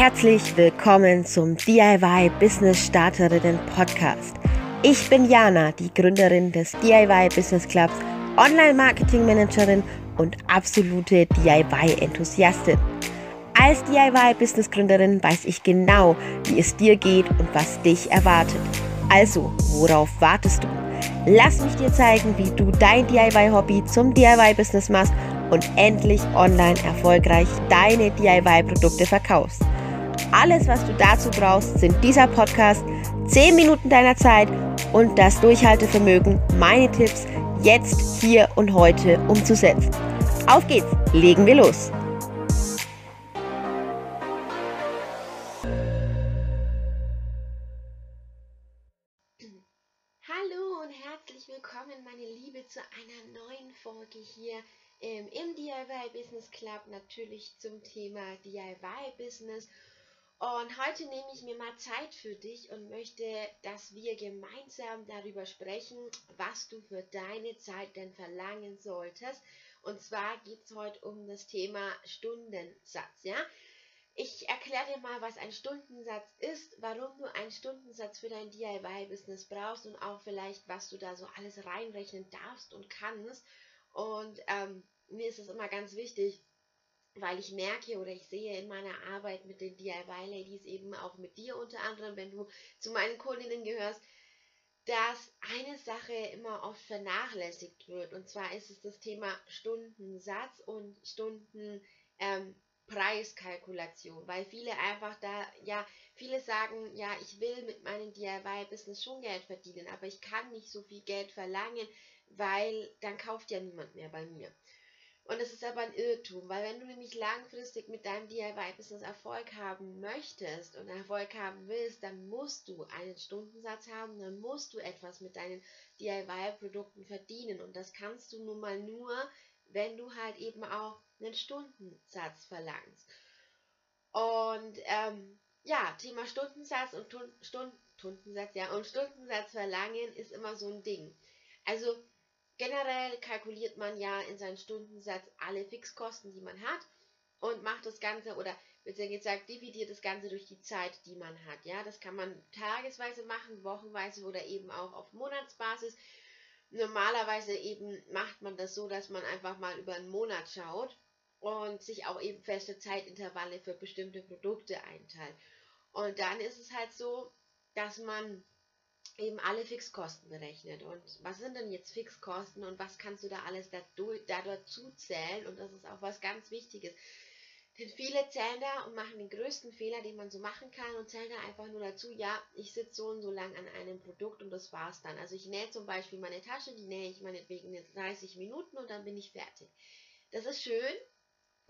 Herzlich willkommen zum DIY Business Starterinnen Podcast. Ich bin Jana, die Gründerin des DIY Business Clubs, Online Marketing Managerin und absolute DIY Enthusiastin. Als DIY Business Gründerin weiß ich genau, wie es dir geht und was dich erwartet. Also, worauf wartest du? Lass mich dir zeigen, wie du dein DIY-Hobby zum DIY-Business machst und endlich online erfolgreich deine DIY-Produkte verkaufst. Alles, was du dazu brauchst, sind dieser Podcast, 10 Minuten deiner Zeit und das Durchhaltevermögen, meine Tipps jetzt, hier und heute umzusetzen. Auf geht's, legen wir los! Hallo und herzlich willkommen, meine Liebe, zu einer neuen Folge hier ähm, im DIY Business Club, natürlich zum Thema DIY Business. Und heute nehme ich mir mal Zeit für dich und möchte, dass wir gemeinsam darüber sprechen, was du für deine Zeit denn verlangen solltest. Und zwar geht es heute um das Thema Stundensatz. Ja? Ich erkläre dir mal, was ein Stundensatz ist, warum du einen Stundensatz für dein DIY-Business brauchst und auch vielleicht, was du da so alles reinrechnen darfst und kannst. Und ähm, mir ist es immer ganz wichtig, weil ich merke oder ich sehe in meiner Arbeit mit den DIY-Ladies eben auch mit dir unter anderem, wenn du zu meinen Kundinnen gehörst, dass eine Sache immer oft vernachlässigt wird. Und zwar ist es das Thema Stundensatz und Stundenpreiskalkulation. Ähm, weil viele einfach da, ja, viele sagen, ja, ich will mit meinem DIY-Business schon Geld verdienen, aber ich kann nicht so viel Geld verlangen, weil dann kauft ja niemand mehr bei mir. Und es ist aber ein Irrtum, weil wenn du nämlich langfristig mit deinem DIY-Business Erfolg haben möchtest und Erfolg haben willst, dann musst du einen Stundensatz haben, dann musst du etwas mit deinen DIY-Produkten verdienen. Und das kannst du nun mal nur, wenn du halt eben auch einen Stundensatz verlangst. Und ähm, ja, Thema Stundensatz und Tun Stund Stundensatz, ja, und Stundensatz verlangen ist immer so ein Ding. Also Generell kalkuliert man ja in seinen Stundensatz alle Fixkosten, die man hat und macht das Ganze oder beziehungsweise gesagt, dividiert das Ganze durch die Zeit, die man hat. Ja, das kann man tagesweise machen, wochenweise oder eben auch auf Monatsbasis. Normalerweise eben macht man das so, dass man einfach mal über einen Monat schaut und sich auch eben feste Zeitintervalle für bestimmte Produkte einteilt. Und dann ist es halt so, dass man eben alle Fixkosten berechnet. Und was sind denn jetzt Fixkosten und was kannst du da alles dazu zählen? Und das ist auch was ganz Wichtiges. Denn viele zählen da und machen den größten Fehler, den man so machen kann und zählen da einfach nur dazu, ja, ich sitze so und so lang an einem Produkt und das war's dann. Also ich nähe zum Beispiel meine Tasche, die nähe ich meinetwegen in 30 Minuten und dann bin ich fertig. Das ist schön,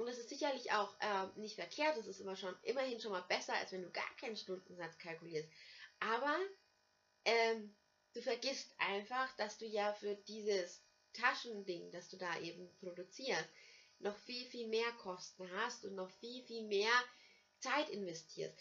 und das ist sicherlich auch äh, nicht verkehrt, das ist immer schon, immerhin schon mal besser, als wenn du gar keinen Stundensatz kalkulierst. Aber ähm, du vergisst einfach, dass du ja für dieses Taschending, das du da eben produzierst, noch viel, viel mehr Kosten hast und noch viel, viel mehr Zeit investierst.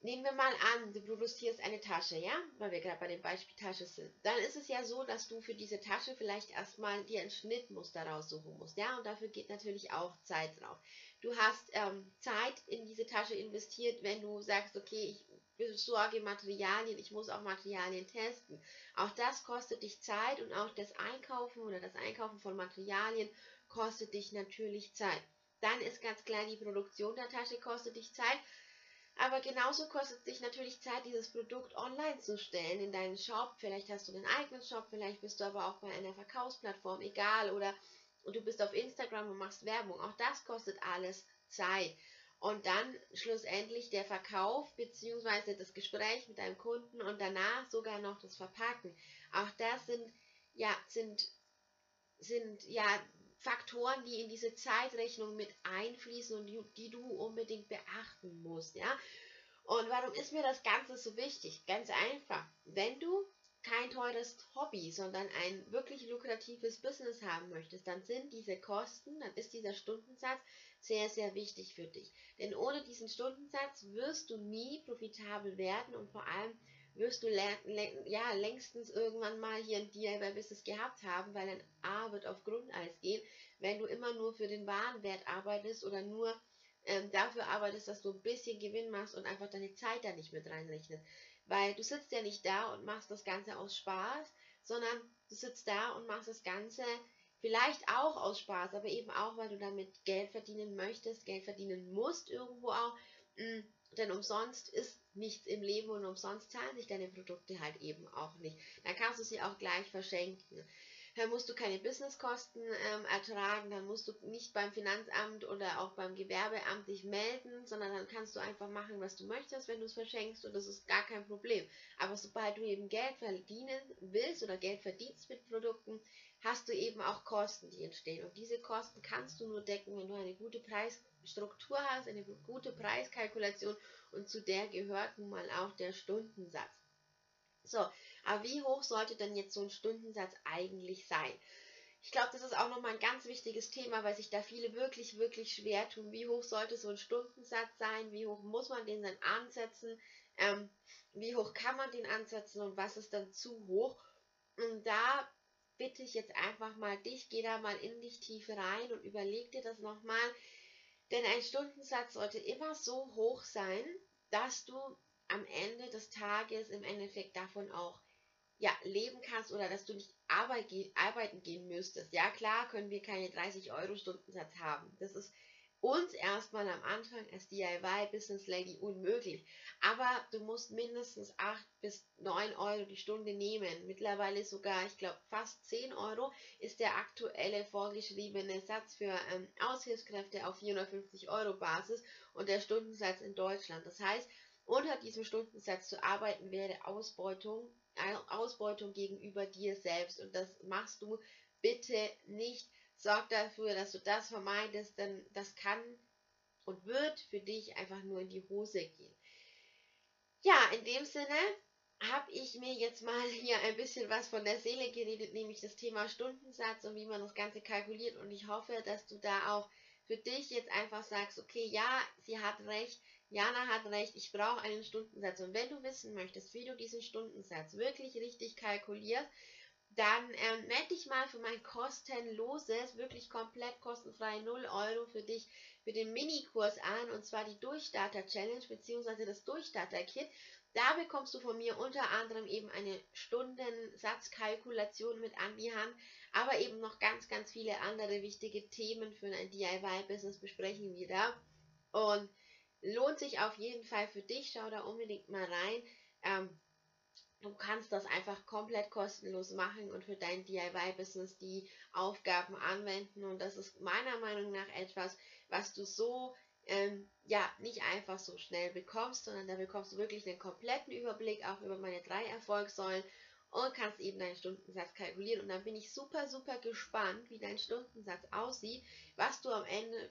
Nehmen wir mal an, du produzierst eine Tasche, ja, weil wir gerade bei dem Beispiel Tasche sind. Dann ist es ja so, dass du für diese Tasche vielleicht erstmal dir ein Schnittmuster raussuchen musst, ja, und dafür geht natürlich auch Zeit drauf. Du hast ähm, Zeit in diese Tasche investiert, wenn du sagst, okay, ich besorge Materialien, ich muss auch Materialien testen. Auch das kostet dich Zeit und auch das Einkaufen oder das Einkaufen von Materialien kostet dich natürlich Zeit. Dann ist ganz klar, die Produktion der Tasche kostet dich Zeit. Aber genauso kostet es dich natürlich Zeit, dieses Produkt online zu stellen in deinen Shop. Vielleicht hast du einen eigenen Shop, vielleicht bist du aber auch bei einer Verkaufsplattform, egal, oder du bist auf Instagram und machst Werbung. Auch das kostet alles Zeit und dann schlussendlich der Verkauf bzw. das Gespräch mit deinem Kunden und danach sogar noch das Verpacken. Auch das sind ja sind sind ja Faktoren, die in diese Zeitrechnung mit einfließen und die, die du unbedingt beachten musst, ja? Und warum ist mir das Ganze so wichtig? Ganz einfach. Wenn du kein teures Hobby, sondern ein wirklich lukratives Business haben möchtest, dann sind diese Kosten, dann ist dieser Stundensatz sehr, sehr wichtig für dich. Denn ohne diesen Stundensatz wirst du nie profitabel werden und vor allem wirst du ja, längstens irgendwann mal hier ein DIY-Business gehabt haben, weil ein A wird auf Grundeis gehen, wenn du immer nur für den Warenwert arbeitest oder nur ähm, dafür arbeitest, dass du ein bisschen Gewinn machst und einfach deine Zeit da nicht mit reinrechnest. Weil du sitzt ja nicht da und machst das Ganze aus Spaß, sondern du sitzt da und machst das Ganze vielleicht auch aus Spaß, aber eben auch, weil du damit Geld verdienen möchtest, Geld verdienen musst irgendwo auch. Mm, denn umsonst ist nichts im Leben und umsonst zahlen sich deine Produkte halt eben auch nicht. Dann kannst du sie auch gleich verschenken dann musst du keine Businesskosten ähm, ertragen, dann musst du nicht beim Finanzamt oder auch beim Gewerbeamt dich melden, sondern dann kannst du einfach machen, was du möchtest, wenn du es verschenkst und das ist gar kein Problem. Aber sobald du eben Geld verdienen willst oder Geld verdienst mit Produkten, hast du eben auch Kosten, die entstehen. Und diese Kosten kannst du nur decken, wenn du eine gute Preisstruktur hast, eine gute Preiskalkulation und zu der gehört nun mal auch der Stundensatz. So, aber wie hoch sollte denn jetzt so ein Stundensatz eigentlich sein? Ich glaube, das ist auch nochmal ein ganz wichtiges Thema, weil sich da viele wirklich, wirklich schwer tun. Wie hoch sollte so ein Stundensatz sein? Wie hoch muss man den dann ansetzen? Ähm, wie hoch kann man den ansetzen und was ist dann zu hoch? Und da bitte ich jetzt einfach mal dich, geh da mal in dich tief rein und überleg dir das nochmal. Denn ein Stundensatz sollte immer so hoch sein, dass du am Ende des Tages im Endeffekt davon auch ja, leben kannst oder dass du nicht Arbeit ge arbeiten gehen müsstest. Ja, klar können wir keine 30 Euro Stundensatz haben. Das ist uns erstmal am Anfang als DIY Business Lady unmöglich. Aber du musst mindestens 8 bis 9 Euro die Stunde nehmen. Mittlerweile sogar, ich glaube, fast 10 Euro ist der aktuelle vorgeschriebene Satz für ähm, Aushilfskräfte auf 450 Euro Basis und der Stundensatz in Deutschland. Das heißt, unter diesem Stundensatz zu arbeiten wäre Ausbeutung, Ausbeutung gegenüber dir selbst. Und das machst du bitte nicht. Sorg dafür, dass du das vermeidest, denn das kann und wird für dich einfach nur in die Hose gehen. Ja, in dem Sinne habe ich mir jetzt mal hier ein bisschen was von der Seele geredet, nämlich das Thema Stundensatz und wie man das Ganze kalkuliert. Und ich hoffe, dass du da auch für dich jetzt einfach sagst, okay, ja, sie hat recht, Jana hat recht, ich brauche einen Stundensatz. Und wenn du wissen möchtest, wie du diesen Stundensatz wirklich richtig kalkulierst, dann ähm, melde dich mal für mein kostenloses, wirklich komplett kostenfrei 0 Euro für dich für den Minikurs an und zwar die Durchstarter Challenge bzw. das Durchstarter Kit. Da bekommst du von mir unter anderem eben eine Stundensatzkalkulation mit an die Hand, aber eben noch ganz, ganz viele andere wichtige Themen für ein DIY-Business besprechen wir da. Und lohnt sich auf jeden Fall für dich. Schau da unbedingt mal rein. Ähm, du kannst das einfach komplett kostenlos machen und für dein DIY-Business die Aufgaben anwenden. Und das ist meiner Meinung nach etwas, was du so ähm, ja nicht einfach so schnell bekommst, sondern da bekommst du wirklich einen kompletten Überblick auch über meine drei Erfolgssäulen und kannst eben deinen Stundensatz kalkulieren. Und dann bin ich super, super gespannt, wie dein Stundensatz aussieht, was du am Ende,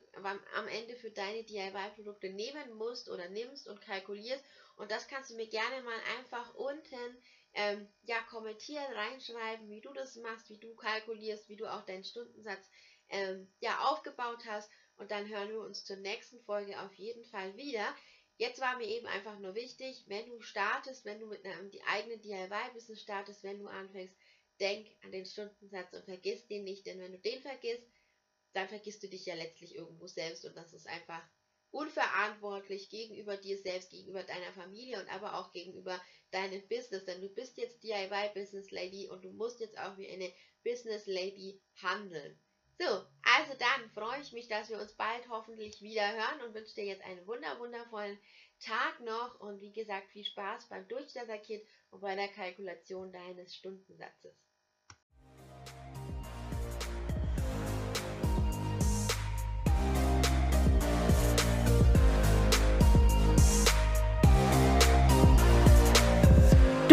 am Ende für deine DIY-Produkte nehmen musst oder nimmst und kalkulierst. Und das kannst du mir gerne mal einfach unten ähm, ja, kommentieren, reinschreiben, wie du das machst, wie du kalkulierst, wie du auch deinen Stundensatz ähm, ja, aufgebaut hast. Und dann hören wir uns zur nächsten Folge auf jeden Fall wieder. Jetzt war mir eben einfach nur wichtig, wenn du startest, wenn du mit einem die eigene DIY-Business startest, wenn du anfängst, denk an den Stundensatz und vergiss den nicht, denn wenn du den vergisst, dann vergisst du dich ja letztlich irgendwo selbst und das ist einfach unverantwortlich gegenüber dir selbst, gegenüber deiner Familie und aber auch gegenüber deinem Business, denn du bist jetzt DIY-Business Lady und du musst jetzt auch wie eine Business Lady handeln. So, also dann freue ich mich, dass wir uns bald hoffentlich wieder hören und wünsche dir jetzt einen wunder wundervollen Tag noch und wie gesagt viel Spaß beim Durchstarter-Kit und bei der Kalkulation deines Stundensatzes.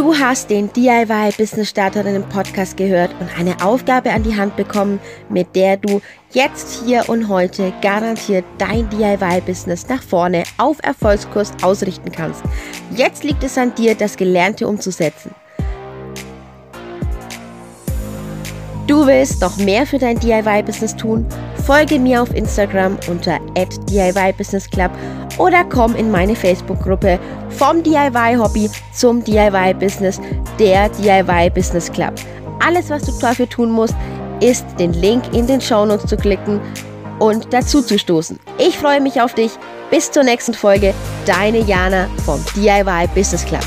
Du hast den DIY Business Starterinnen Podcast gehört und eine Aufgabe an die Hand bekommen, mit der du jetzt hier und heute garantiert dein DIY Business nach vorne auf Erfolgskurs ausrichten kannst. Jetzt liegt es an dir, das Gelernte umzusetzen. Du willst noch mehr für dein DIY-Business tun? Folge mir auf Instagram unter @DIY_Business_Club oder komm in meine Facebook-Gruppe vom DIY-Hobby zum DIY-Business, der DIY-Business Club. Alles, was du dafür tun musst, ist den Link in den Shownotes zu klicken und dazu zu stoßen. Ich freue mich auf dich. Bis zur nächsten Folge. Deine Jana vom DIY Business Club.